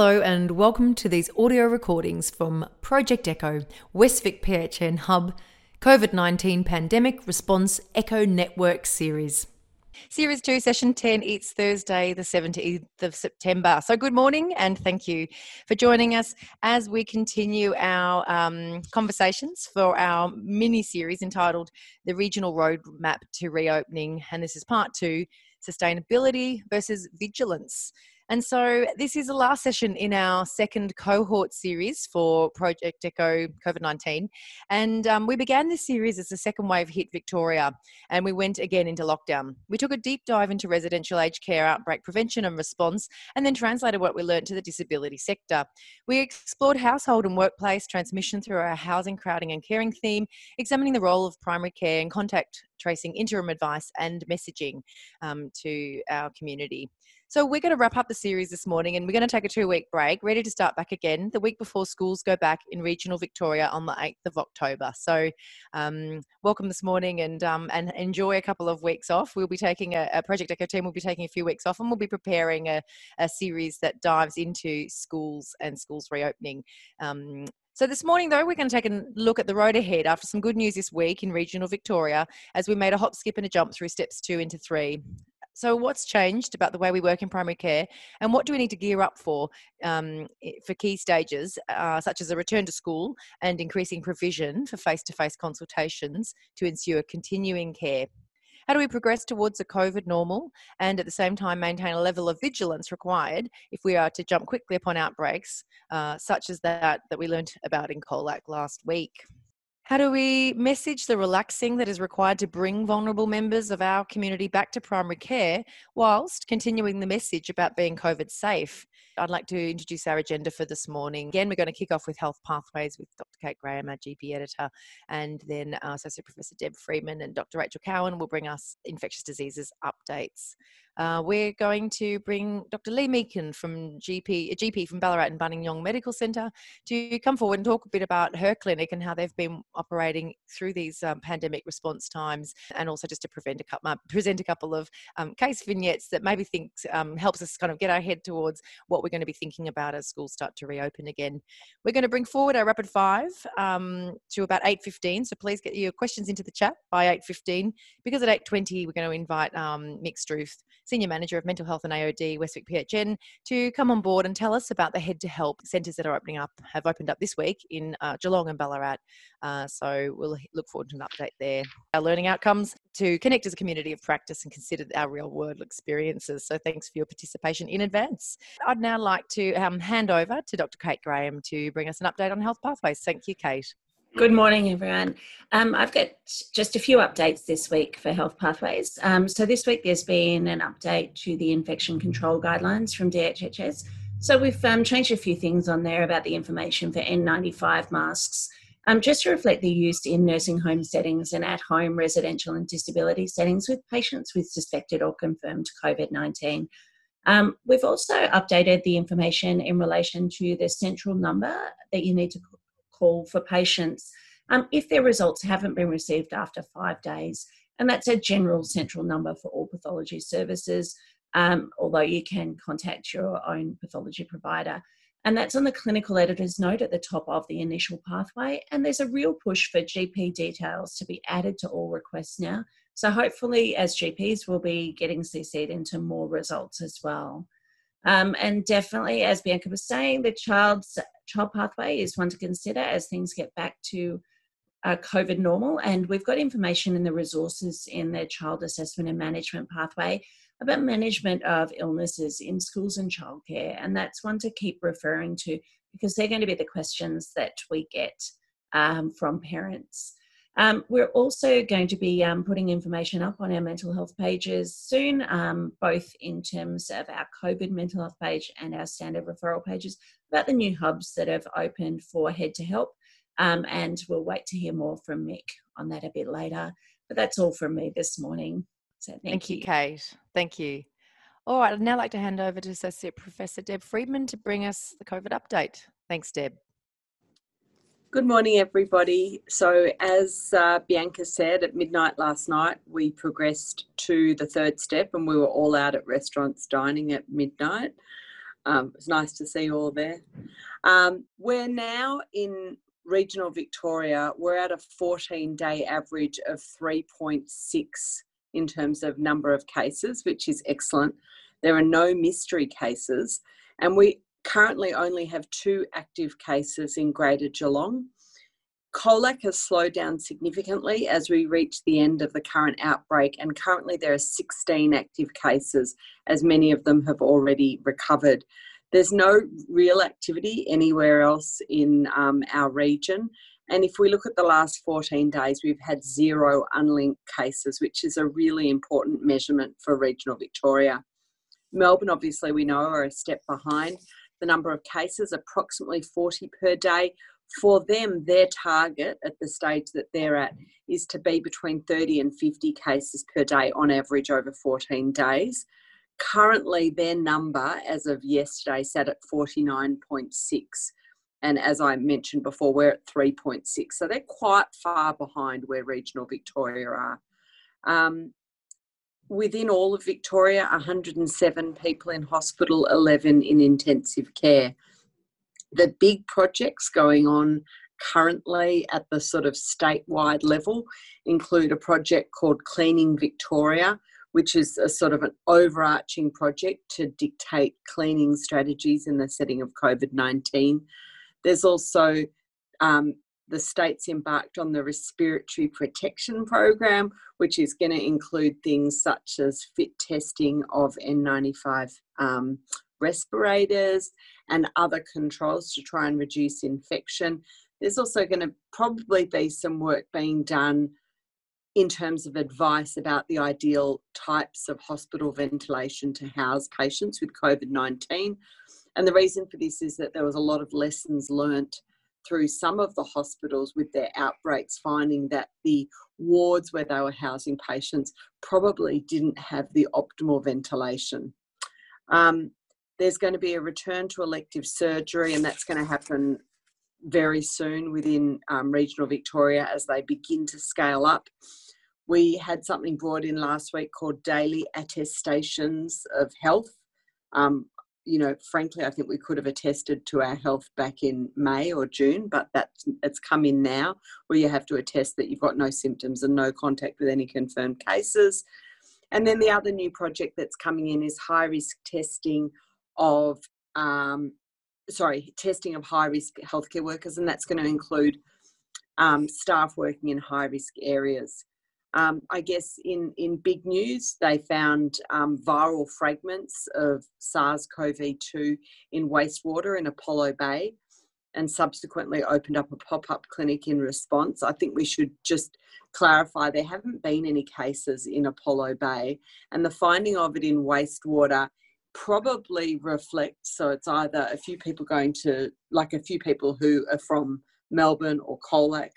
Hello, and welcome to these audio recordings from Project Echo, Westvic PHN Hub, COVID 19 Pandemic Response Echo Network Series. Series 2, Session 10, it's Thursday, the 17th of September. So, good morning and thank you for joining us as we continue our um, conversations for our mini series entitled The Regional Roadmap to Reopening. And this is part two Sustainability versus Vigilance. And so this is the last session in our second cohort series for Project Echo COVID 19. And um, we began this series as the second wave hit Victoria and we went again into lockdown. We took a deep dive into residential aged care outbreak prevention and response and then translated what we learned to the disability sector. We explored household and workplace transmission through our housing, crowding, and caring theme, examining the role of primary care and contact tracing interim advice and messaging um, to our community. So we're going to wrap up the series this morning and we're going to take a two week break, ready to start back again the week before schools go back in regional Victoria on the 8th of October. So um, welcome this morning and, um, and enjoy a couple of weeks off. We'll be taking a, a Project Echo team we'll be taking a few weeks off and we'll be preparing a, a series that dives into schools and schools reopening. Um, so this morning, though, we're going to take a look at the road ahead after some good news this week in regional Victoria as we made a hop, skip, and a jump through steps two into three. So, what's changed about the way we work in primary care, and what do we need to gear up for um, for key stages, uh, such as a return to school and increasing provision for face to face consultations to ensure continuing care? How do we progress towards a COVID normal and at the same time maintain a level of vigilance required if we are to jump quickly upon outbreaks, uh, such as that that we learned about in Colac last week? How do we message the relaxing that is required to bring vulnerable members of our community back to primary care whilst continuing the message about being COVID safe? I'd like to introduce our agenda for this morning. Again, we're going to kick off with health pathways with Dr. Kate Graham, our GP editor, and then Associate Professor Deb Friedman and Dr. Rachel Cowan will bring us infectious diseases updates. Uh, we're going to bring Dr. Lee Meakin from GP, a GP from Ballarat and Buninyong Medical Centre to come forward and talk a bit about her clinic and how they've been operating through these um, pandemic response times, and also just to prevent a couple, uh, present a couple of um, case vignettes that maybe thinks um, helps us kind of get our head towards what we're going to be thinking about as schools start to reopen again. We're going to bring forward our rapid five um, to about 8.15, so please get your questions into the chat by 8.15 because at 8.20 we're going to invite um, Mick Struth Senior Manager of Mental Health and AOD, Westvic PHN, to come on board and tell us about the Head to Help centres that are opening up, have opened up this week in uh, Geelong and Ballarat. Uh, so we'll look forward to an update there. Our learning outcomes to connect as a community of practice and consider our real world experiences. So thanks for your participation in advance. I'd now like to um, hand over to Dr. Kate Graham to bring us an update on health pathways. Thank you, Kate. Good morning, everyone. Um, I've got just a few updates this week for Health Pathways. Um, so, this week there's been an update to the infection control guidelines from DHHS. So, we've um, changed a few things on there about the information for N95 masks, um, just to reflect the use in nursing home settings and at home residential and disability settings with patients with suspected or confirmed COVID 19. Um, we've also updated the information in relation to the central number that you need to call for patients um, if their results haven't been received after five days. And that's a general central number for all pathology services, um, although you can contact your own pathology provider. And that's on the clinical editor's note at the top of the initial pathway. And there's a real push for GP details to be added to all requests now. So hopefully, as GPs, we'll be getting CC'd into more results as well. Um, and definitely, as Bianca was saying, the child's child pathway is one to consider as things get back to uh, COVID normal. And we've got information in the resources in the child assessment and management pathway about management of illnesses in schools and childcare. And that's one to keep referring to because they're going to be the questions that we get um, from parents. Um, we're also going to be um, putting information up on our mental health pages soon, um, both in terms of our COVID mental health page and our standard referral pages about the new hubs that have opened for Head to Help. Um, and we'll wait to hear more from Mick on that a bit later. But that's all from me this morning. So thank, thank you. you, Kate. Thank you. All right, I'd now like to hand over to Associate Professor Deb Friedman to bring us the COVID update. Thanks, Deb. Good morning, everybody. So, as uh, Bianca said, at midnight last night, we progressed to the third step and we were all out at restaurants dining at midnight. Um, was nice to see you all there. Um, we're now in regional Victoria, we're at a 14 day average of 3.6 in terms of number of cases, which is excellent. There are no mystery cases, and we currently only have two active cases in Greater Geelong. Colac has slowed down significantly as we reach the end of the current outbreak, and currently there are 16 active cases, as many of them have already recovered. There's no real activity anywhere else in um, our region. And if we look at the last 14 days, we've had zero unlinked cases, which is a really important measurement for regional Victoria. Melbourne, obviously, we know are a step behind. The number of cases, approximately 40 per day. For them, their target at the stage that they're at is to be between 30 and 50 cases per day on average over 14 days. Currently, their number as of yesterday sat at 49.6. And as I mentioned before, we're at 3.6. So they're quite far behind where regional Victoria are. Um, within all of Victoria, 107 people in hospital, 11 in intensive care. The big projects going on currently at the sort of statewide level include a project called Cleaning Victoria, which is a sort of an overarching project to dictate cleaning strategies in the setting of COVID 19. There's also um, the states embarked on the respiratory protection program, which is going to include things such as fit testing of N95 um, respirators and other controls to try and reduce infection. There's also going to probably be some work being done in terms of advice about the ideal types of hospital ventilation to house patients with COVID 19. And the reason for this is that there was a lot of lessons learnt through some of the hospitals with their outbreaks, finding that the wards where they were housing patients probably didn't have the optimal ventilation. Um, there's going to be a return to elective surgery, and that's going to happen very soon within um, regional Victoria as they begin to scale up. We had something brought in last week called daily attestations of health. Um, you know, frankly, I think we could have attested to our health back in May or June, but that's it's come in now where you have to attest that you've got no symptoms and no contact with any confirmed cases. And then the other new project that's coming in is high risk testing of um, sorry, testing of high risk healthcare workers, and that's going to include um, staff working in high risk areas. Um, I guess in, in big news, they found um, viral fragments of SARS CoV 2 in wastewater in Apollo Bay and subsequently opened up a pop up clinic in response. I think we should just clarify there haven't been any cases in Apollo Bay, and the finding of it in wastewater probably reflects so it's either a few people going to like a few people who are from melbourne or colac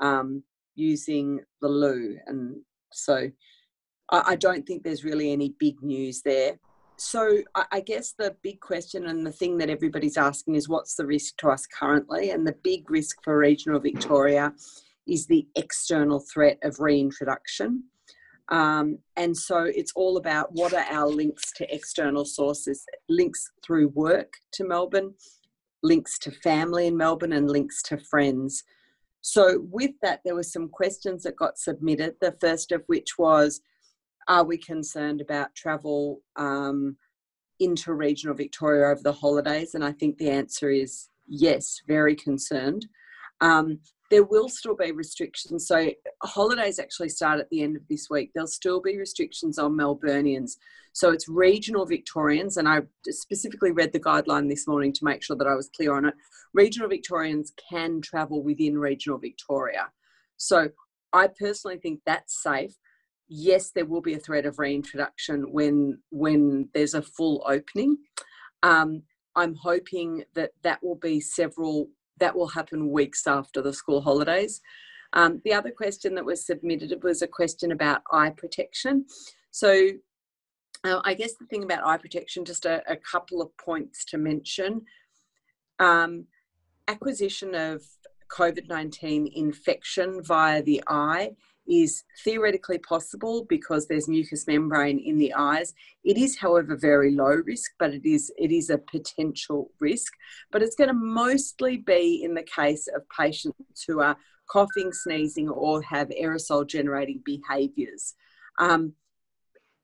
um, using the loo and so I, I, don't think there's really any big news there so I, I guess the big question and the thing that everybody's asking is what's the risk to us currently and the big risk for regional victoria is the external threat of reintroduction um, and so it's all about what are our links to external sources, links through work to Melbourne, links to family in Melbourne, and links to friends. So, with that, there were some questions that got submitted. The first of which was Are we concerned about travel um, into regional Victoria over the holidays? And I think the answer is yes, very concerned. Um, there will still be restrictions. So holidays actually start at the end of this week. There'll still be restrictions on Melburnians. So it's regional Victorians, and I specifically read the guideline this morning to make sure that I was clear on it. Regional Victorians can travel within regional Victoria. So I personally think that's safe. Yes, there will be a threat of reintroduction when when there's a full opening. Um, I'm hoping that that will be several that will happen weeks after the school holidays. Um, the other question that was submitted was a question about eye protection. So, uh, I guess the thing about eye protection, just a, a couple of points to mention. Um, acquisition of COVID 19 infection via the eye is theoretically possible because there's mucous membrane in the eyes. It is, however, very low risk, but it is it is a potential risk. But it's going to mostly be in the case of patients who are coughing, sneezing, or have aerosol generating behaviours. Um,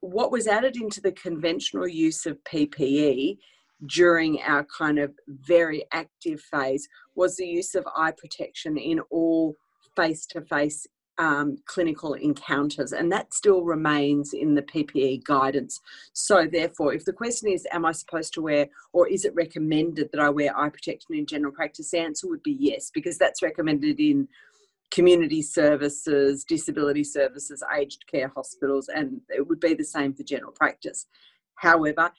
what was added into the conventional use of PPE during our kind of very active phase was the use of eye protection in all face to face Um, clinical encounters, and that still remains in the PPE guidance. So, therefore, if the question is, Am I supposed to wear, or is it recommended that I wear eye protection in general practice? The answer would be yes, because that's recommended in community services, disability services, aged care hospitals, and it would be the same for general practice. However,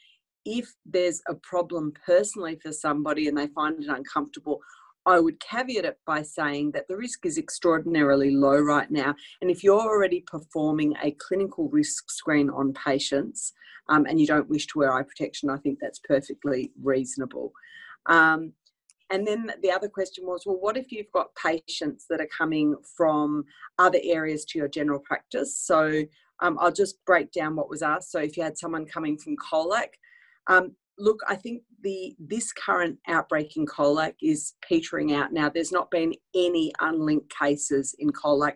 if there's a problem personally for somebody and they find it uncomfortable, I would caveat it by saying that the risk is extraordinarily low right now. And if you're already performing a clinical risk screen on patients um, and you don't wish to wear eye protection, I think that's perfectly reasonable. Um, and then the other question was well, what if you've got patients that are coming from other areas to your general practice? So um, I'll just break down what was asked. So if you had someone coming from Colac, um, look, I think the this current outbreak in Colac is petering out now. There's not been any unlinked cases in Colac.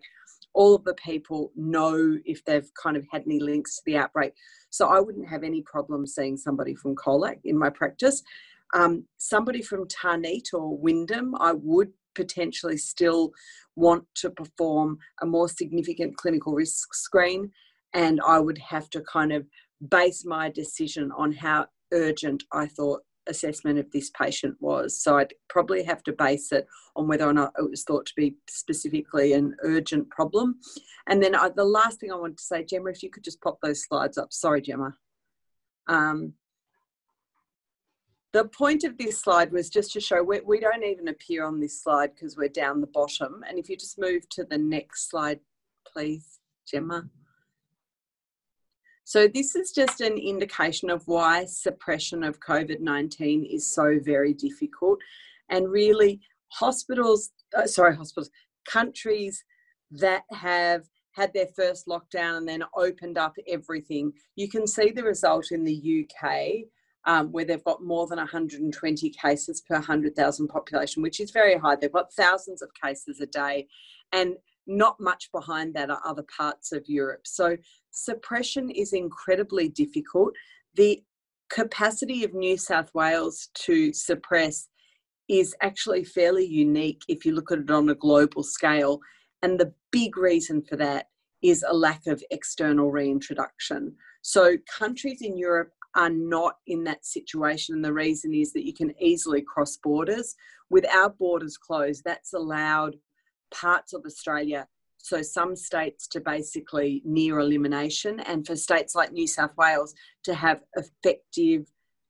All of the people know if they've kind of had any links to the outbreak. So I wouldn't have any problem seeing somebody from Colac in my practice. Um, somebody from Tarneit or Wyndham, I would potentially still want to perform a more significant clinical risk screen, and I would have to kind of base my decision on how urgent I thought assessment of this patient was. So I'd probably have to base it on whether or not it was thought to be specifically an urgent problem. And then I, the last thing I wanted to say, Gemma, if you could just pop those slides up. Sorry, Gemma. Um, the point of this slide was just to show we, we don't even appear on this slide because we're down the bottom. And if you just move to the next slide, please, Gemma. So this is just an indication of why suppression of COVID-19 is so very difficult. And really hospitals, uh, sorry, hospitals, countries that have had their first lockdown and then opened up everything. You can see the result in the UK um, where they've got more than 120 cases per 100,000 population, which is very high. They've got thousands of cases a day. And not much behind that are other parts of Europe. So suppression is incredibly difficult. The capacity of New South Wales to suppress is actually fairly unique if you look at it on a global scale. And the big reason for that is a lack of external reintroduction. So countries in Europe are not in that situation. And the reason is that you can easily cross borders. With our borders closed, that's allowed parts of Australia so some states to basically near elimination, and for states like New South Wales to have effective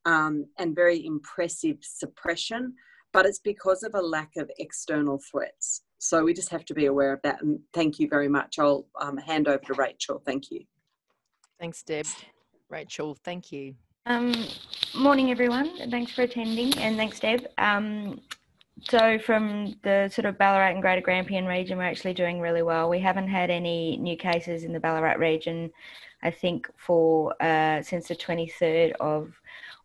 um, and very impressive suppression. But it's because of a lack of external threats. So we just have to be aware of that. And thank you very much. I'll um, hand over to Rachel. Thank you. Thanks, Deb. Rachel, thank you. Um, morning, everyone. Thanks for attending, and thanks, Deb. Um, so from the sort of Ballarat and Greater Grampian region, we're actually doing really well. We haven't had any new cases in the Ballarat region, I think, for uh, since the 23rd of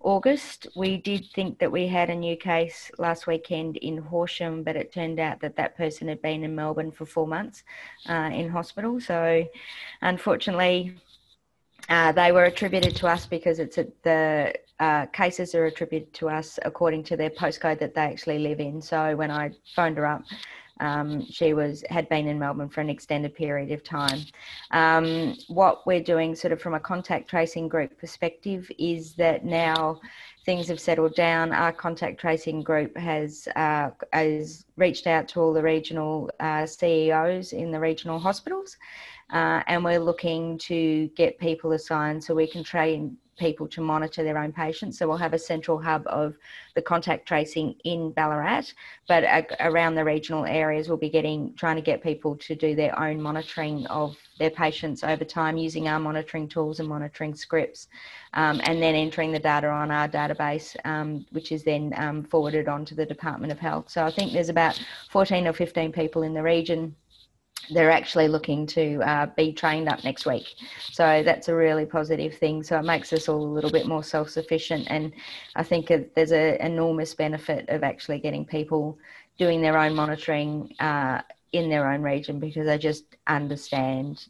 August. We did think that we had a new case last weekend in Horsham, but it turned out that that person had been in Melbourne for four months uh, in hospital. So unfortunately, uh, they were attributed to us because it's a, the uh, cases are attributed to us according to their postcode that they actually live in. So when I phoned her up, um, she was had been in Melbourne for an extended period of time. Um, what we're doing, sort of from a contact tracing group perspective, is that now things have settled down. Our contact tracing group has uh, has reached out to all the regional uh, CEOs in the regional hospitals uh, and we're looking to get people assigned so we can train people to monitor their own patients. So we'll have a central hub of the contact tracing in Ballarat, but around the regional areas, we'll be getting trying to get people to do their own monitoring of their patients over time using our monitoring tools and monitoring scripts, um, and then entering the data on our database, um, which is then um, forwarded on to the Department of Health. So I think there's about 14 or 15 people in the region they're actually looking to uh, be trained up next week. So that's a really positive thing. So it makes us all a little bit more self sufficient. And I think there's an enormous benefit of actually getting people doing their own monitoring uh, in their own region because they just understand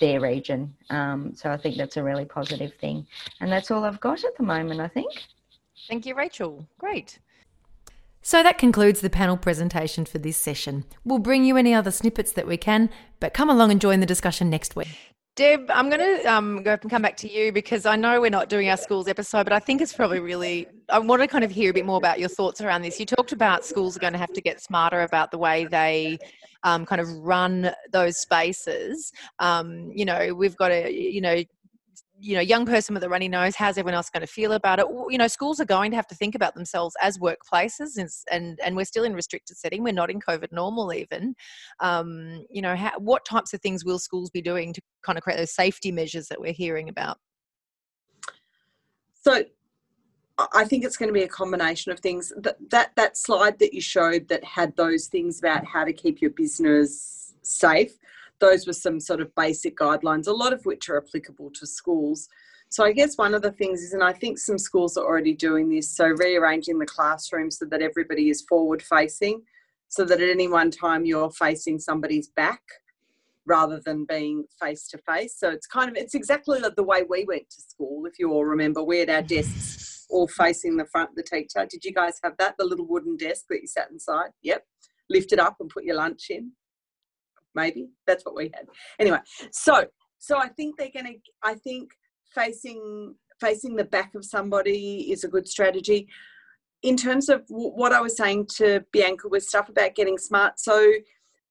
their region. Um, so I think that's a really positive thing. And that's all I've got at the moment, I think. Thank you, Rachel. Great. So that concludes the panel presentation for this session. We'll bring you any other snippets that we can, but come along and join the discussion next week. Deb, I'm going to um, go and come back to you because I know we're not doing our schools episode, but I think it's probably really. I want to kind of hear a bit more about your thoughts around this. You talked about schools are going to have to get smarter about the way they um, kind of run those spaces. Um, you know, we've got to, you know, you know young person with a runny nose how's everyone else going to feel about it? You know schools are going to have to think about themselves as workplaces and and, we're still in restricted setting we're not in covid normal even. Um, you know how, what types of things will schools be doing to kind of create those safety measures that we're hearing about? So I think it's going to be a combination of things. That, that that slide that you showed that had those things about how to keep your business safe those were some sort of basic guidelines, a lot of which are applicable to schools. So I guess one of the things is, and I think some schools are already doing this, so rearranging the classroom so that everybody is forward facing, so that at any one time you're facing somebody's back rather than being face to face. So it's kind of it's exactly the way we went to school. If you all remember, we had our desks all facing the front the teacher. Did you guys have that? The little wooden desk that you sat inside? Yep. Lift it up and put your lunch in maybe? That's what we had. Anyway so so i think they're going to i think facing facing the back of somebody is a good strategy. In terms of what i was saying to bianca with stuff about getting smart. So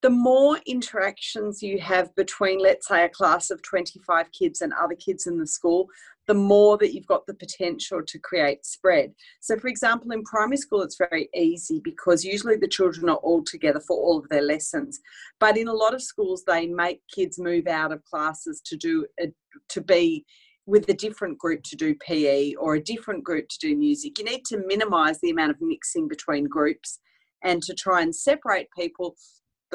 the more interactions you have between let's say a class of 25 kids and other kids in the school the more that you've got the potential to create spread. So, for example, in primary school, it's very easy because usually the children are all together for all of their lessons. But in a lot of schools, they make kids move out of classes to do a, to be with a different group to do PE or a different group to do music. You need to minimize the amount of mixing between groups and to try and separate people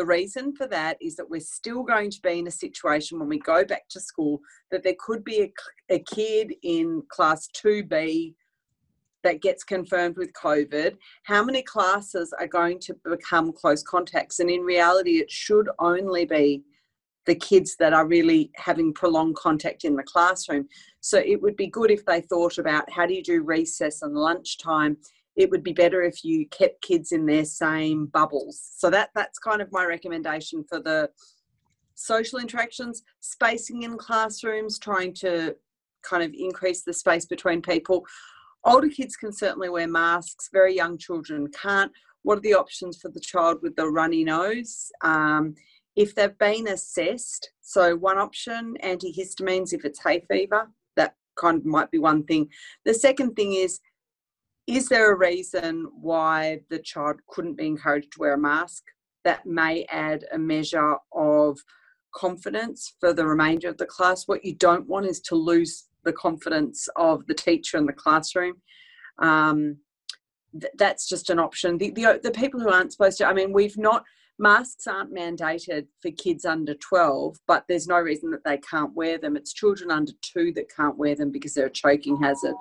the reason for that is that we're still going to be in a situation when we go back to school that there could be a, a kid in class 2B that gets confirmed with COVID. How many classes are going to become close contacts? And in reality, it should only be the kids that are really having prolonged contact in the classroom. So it would be good if they thought about how do you do recess and lunchtime it would be better if you kept kids in their same bubbles. So that that's kind of my recommendation for the social interactions, spacing in classrooms, trying to kind of increase the space between people. Older kids can certainly wear masks, very young children can't. What are the options for the child with the runny nose? Um, if they've been assessed, so one option, antihistamines if it's hay fever, that kind of might be one thing. The second thing is is there a reason why the child couldn't be encouraged to wear a mask? That may add a measure of confidence for the remainder of the class. What you don't want is to lose the confidence of the teacher in the classroom. Um, th- that's just an option. The, the, the people who aren't supposed to, I mean, we've not, masks aren't mandated for kids under 12, but there's no reason that they can't wear them. It's children under two that can't wear them because they're a choking hazard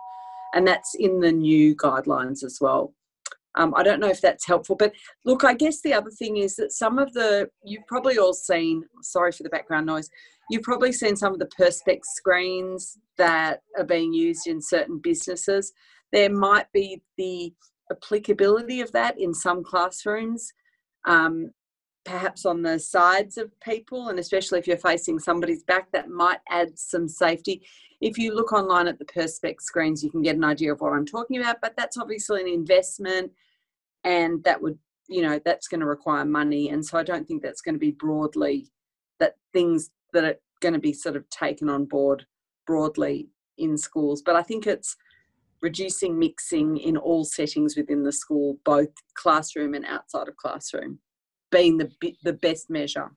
and that's in the new guidelines as well. Um, I don't know if that's helpful, but look, I guess the other thing is that some of the, you've probably all seen, sorry for the background noise, you've probably seen some of the Perspex screens that are being used in certain businesses. There might be the applicability of that in some classrooms, um, perhaps on the sides of people, and especially if you're facing somebody's back, that might add some safety if you look online at the Perspex screens, you can get an idea of what I'm talking about. But that's obviously an investment, and that would, you know, that's going to require money. And so I don't think that's going to be broadly that things that are going to be sort of taken on board broadly in schools. But I think it's reducing mixing in all settings within the school, both classroom and outside of classroom, being the the best measure.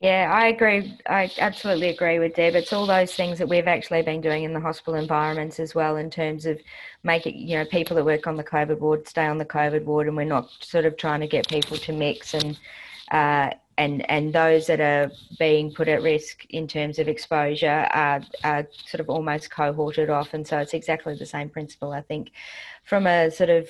Yeah, I agree. I absolutely agree with Deb. It's all those things that we've actually been doing in the hospital environments as well, in terms of making you know people that work on the COVID ward stay on the COVID ward, and we're not sort of trying to get people to mix and Uh, and, and those that are being put at risk in terms of exposure are, are sort of almost cohorted off. And so it's exactly the same principle, I think, from a sort of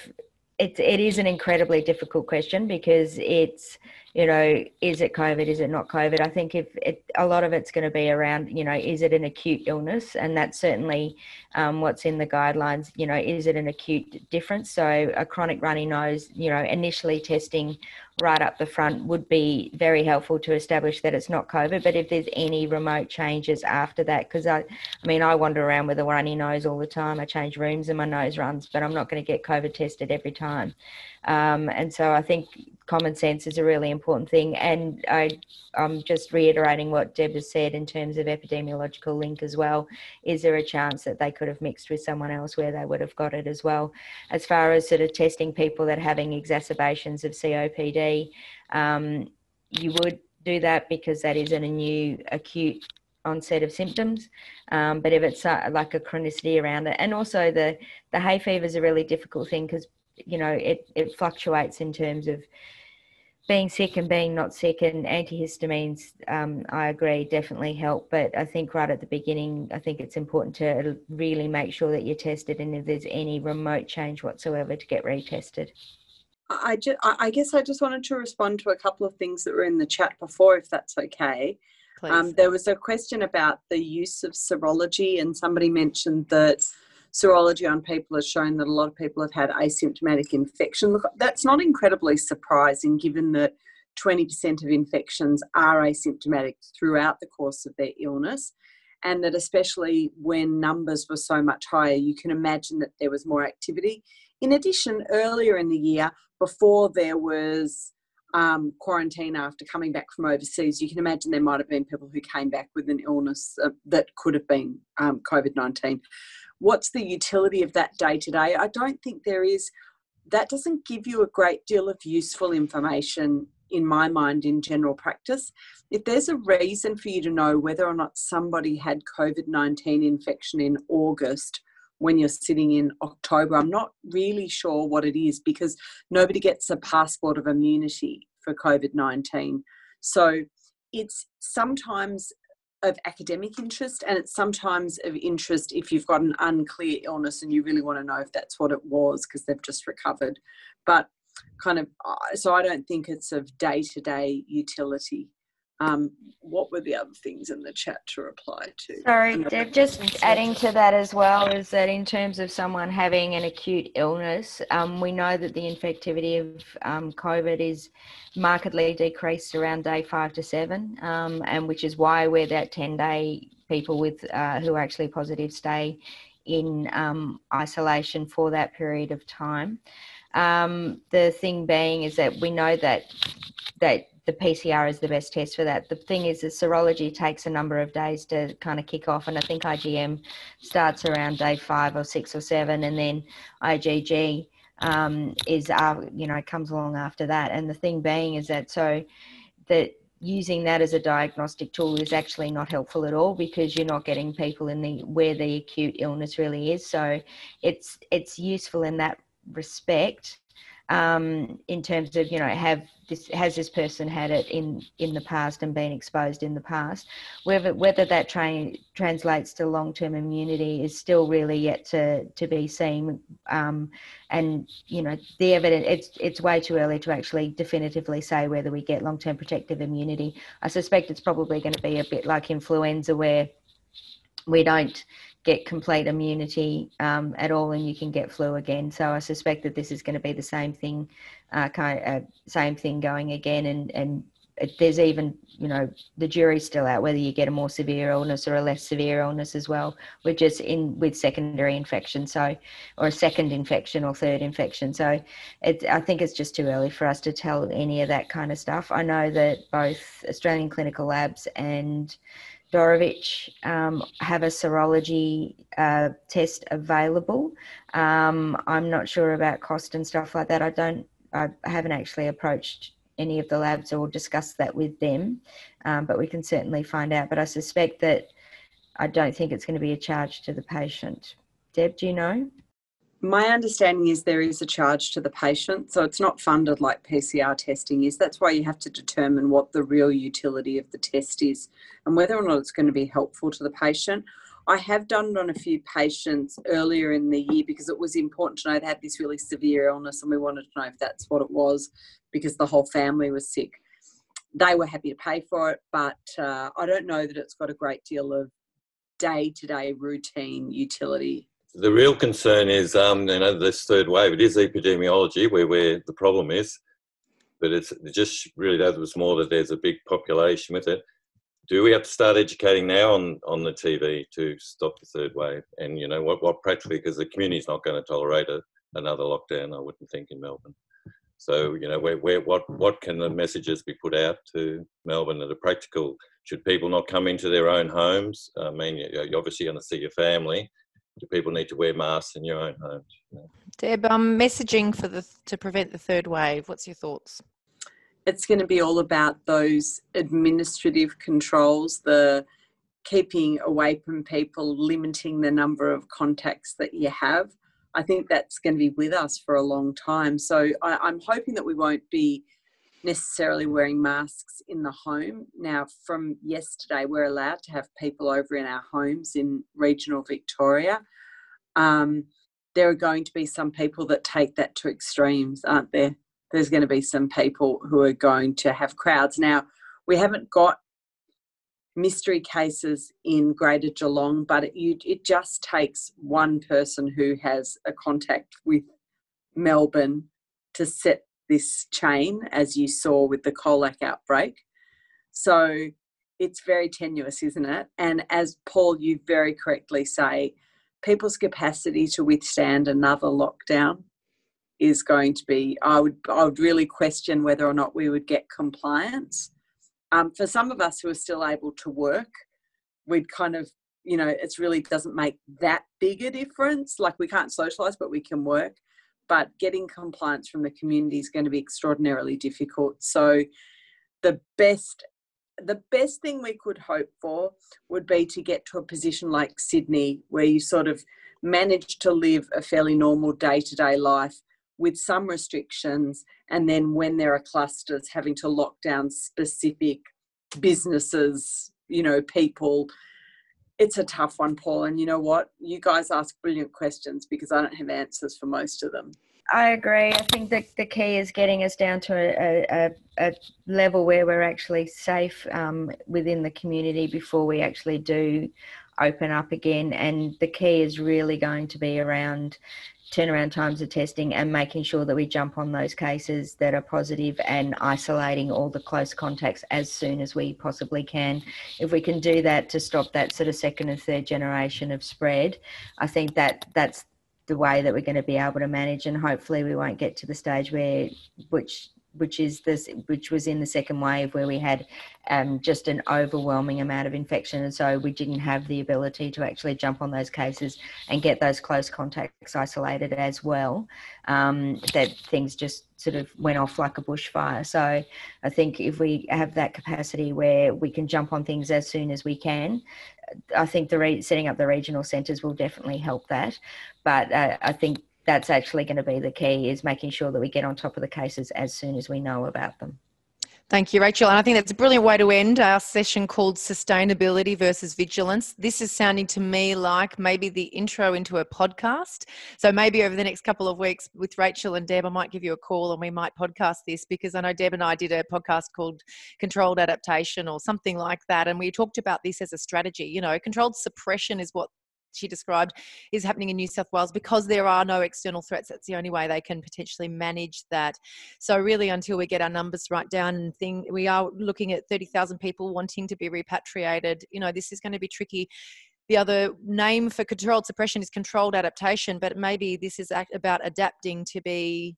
it, it is an incredibly difficult question because it's you know is it covid is it not covid i think if it, a lot of it's going to be around you know is it an acute illness and that's certainly um, what's in the guidelines you know is it an acute difference so a chronic runny nose you know initially testing right up the front would be very helpful to establish that it's not COVID. But if there's any remote changes after that, because I, I mean, I wander around with a runny nose all the time. I change rooms and my nose runs, but I'm not going to get COVID tested every time. Um, and so I think common sense is a really important thing. And I, I'm just reiterating what Deb has said in terms of epidemiological link as well. Is there a chance that they could have mixed with someone else where they would have got it as well? As far as sort of testing people that are having exacerbations of COPD, um, you would do that because that isn't a new acute onset of symptoms. Um, but if it's uh, like a chronicity around it, and also the the hay fever is a really difficult thing because you know it it fluctuates in terms of being sick and being not sick and antihistamines um, i agree definitely help. But i think right at the beginning i think it's important to really make sure that you're tested and if there's any remote change whatsoever to get retested. I, just, I guess I just wanted to respond to a couple of things that were in the chat before, if that's okay. Um, there was a question about the use of serology, and somebody mentioned that serology on people has shown that a lot of people have had asymptomatic infection. Look, that's not incredibly surprising given that 20% of infections are asymptomatic throughout the course of their illness. And that, especially when numbers were so much higher, you can imagine that there was more activity. In addition, earlier in the year, before there was um, quarantine after coming back from overseas, you can imagine there might have been people who came back with an illness uh, that could have been um, COVID 19 what's the utility of that day to day? I don't think there is. That doesn't give you a great deal of useful information in my mind in general practice. If there's a reason for you to know whether or not somebody had COVID 19 infection in August when you're sitting in October, I'm not really sure what it is because nobody gets a passport of immunity for COVID 19. So it's sometimes of academic interest and it's sometimes of interest if you've got an unclear illness and you really want to know if that's what it was because they've just recovered. But kind of so i don't think it's of day-to-day utility um, what were the other things in the chat to reply to? Sorry, Deb, just adding to that as well is that in terms of someone having an acute illness, um, we know that the infectivity of um, COVID is markedly decreased around day five to seven, um, and which is why we're that 10 day people with uh, who are actually positive stay in um, isolation for that period of time. Um, the thing being is that we know that that the PCR is the best test for that. The thing is, the serology takes a number of days to kind of kick off, and I think IgM starts around day five or six or seven, and then IgG um, is uh, you know comes along after that. And the thing being is that so that using that as a diagnostic tool is actually not helpful at all because you're not getting people in the where the acute illness really is. So it's it's useful in that respect um, in terms of you know have this has this person had it in in the past and been exposed in the past? Whether whether that tra- translates to long-term immunity is still really yet to to be seen. Um, and you know the evidence it's it's way too early to actually definitively say whether we get long-term protective immunity. I suspect it's probably going to be a bit like influenza where we don't get complete immunity um, at all and you can get flu again. So I suspect that this is going to be the same thing, uh, kind of, uh, same thing going again. And, and there's even, you know, the jury's still out whether you get a more severe illness or a less severe illness as well. We're just in with secondary infection, so or a second infection or third infection. So it, I think it's just too early for us to tell any of that kind of stuff. I know that both Australian Clinical Labs and Dorevitch um, have a serology uh, test available. Um, I'm not sure about cost and stuff like that. I don't. I haven't actually approached any of the labs or discussed that with them, um, but we can certainly find out. But I suspect that I don't think it's going to be a charge to the patient. Deb, do you know? My understanding is there is a charge to the patient, so it's not funded like PCR testing is. That's why you have to determine what the real utility of the test is and whether or not it's going to be helpful to the patient. I have done it on a few patients earlier in the year because it was important to know they had this really severe illness and we wanted to know if that's what it was because the whole family was sick. They were happy to pay for it, but uh, I don't know that it's got a great deal of day to day routine utility. The real concern is, um, you know, this third wave. It is epidemiology where, where the problem is, but it's it just really that was more that there's a big population with it do we have to start educating now on, on the TV to stop the third wave? And you know what, what practically, because the community's not going to tolerate a, another lockdown, I wouldn't think in Melbourne. So you know, where, where, what, what can the messages be put out to Melbourne that are practical? Should people not come into their own homes? I mean, you're obviously going to see your family. Do people need to wear masks in your own homes? Deb, um, messaging for the to prevent the third wave. What's your thoughts? it's going to be all about those administrative controls, the keeping away from people, limiting the number of contacts that you have. I think that's going to be with us for a long time. So I, am hoping that we won't be necessarily wearing masks in the home. Now, from yesterday, we're allowed to have people over in our homes in regional Victoria. Um, there are going to be some people that take that to extremes, aren't there? there's going to be some people who are going to have crowds. Now, we haven't got mystery cases in Greater Geelong, but it, you, it just takes one person who has a contact with Melbourne to set this chain, as you saw with the colac outbreak. So it's very tenuous, isn't it? And as Paul, you very correctly say, people's capacity to withstand another lockdown is going to be I would I would really question whether or not we would get compliance. Um, for some of us who are still able to work, we'd kind of you know it really doesn't make that big a difference. Like we can't socialize, but we can work. But getting compliance from the community is going to be extraordinarily difficult. So the best the best thing we could hope for would be to get to a position like Sydney where you sort of manage to live a fairly normal day to day life with some restrictions, and then when there are clusters, having to lock down specific businesses, you know, people. It's a tough one, Paul. And you know what? You guys ask brilliant questions because I don't have answers for most of them. I agree. I think that the key is getting us down to a, a, a level where we're actually safe um, within the community before we actually do open up again. And the key is really going to be around turnaround times of testing and making sure that we jump on those cases that are positive and isolating all the close contacts as soon as we possibly can. If we can do that to stop that sort of second and third generation of spread, I think that that's the way that we're going to be able to manage and hopefully we won't get to the stage where which which is this which was in the second wave where we had um, just an overwhelming amount of infection. And so we didn't have the ability to actually jump on those cases and get those close contacts isolated as well. Um, that things just sort of went off like a bushfire. So i think if we have that capacity where we can jump on things as soon as we can i think the re- setting up the regional centres will definitely help that. But uh, i think that's actually going to be the key is making sure that we get on top of the cases as soon as we know about them. Thank you, Rachel. And I think that's a brilliant way to end our session called Sustainability versus Vigilance. This is sounding to me like maybe the intro into a podcast. So maybe over the next couple of weeks with Rachel and Deb, I might give you a call and we might podcast this because I know Deb and I did a podcast called Controlled Adaptation or something like that. And we talked about this as a strategy. You know, controlled suppression is what she described is happening in New South Wales because there are no external threats. That's the only way they can potentially manage that. So really, until we get our numbers right down and thing, we are looking at thirty thousand people wanting to be repatriated. You know, this is going to be tricky. The other name for controlled suppression is controlled adaptation, but maybe this is about adapting to be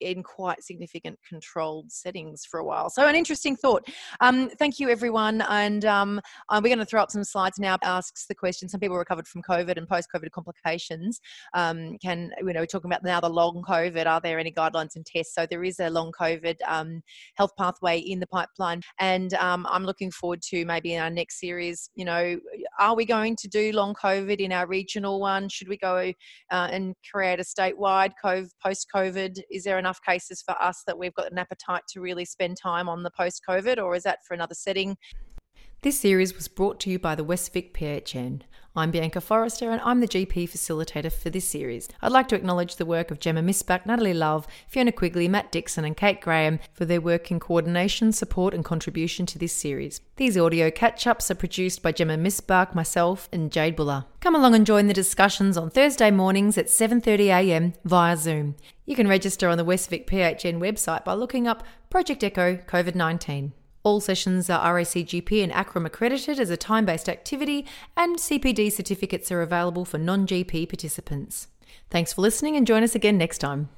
in quite significant controlled settings for a while. So, an interesting thought. Um, thank you, everyone. And um, uh, we're going to throw up some slides now. Asks the question: Some people recovered from COVID and post-COVID complications. Um, can you know? We're talking about now the long COVID. Are there any guidelines and tests? So there is a long COVID um, health pathway in the pipeline, and um, I'm looking forward to maybe in our next series. You know, are we going to do long COVID in our regional one? Should we go uh, and create a statewide post COVID? Is there enough cases for us that we've got an appetite to really spend time on the post COVID, or is that for another setting? This series was brought to you by the West Vic PHN. I'm Bianca Forrester and I'm the GP facilitator for this series. I'd like to acknowledge the work of Gemma Misbach, Natalie Love, Fiona Quigley, Matt Dixon, and Kate Graham for their work in coordination, support, and contribution to this series. These audio catch ups are produced by Gemma Misbach, myself, and Jade Buller. Come along and join the discussions on Thursday mornings at 7.30am via Zoom. You can register on the West Vic PHN website by looking up Project Echo COVID 19. All sessions are RACGP and ACRRM accredited as a time based activity, and CPD certificates are available for non GP participants. Thanks for listening and join us again next time.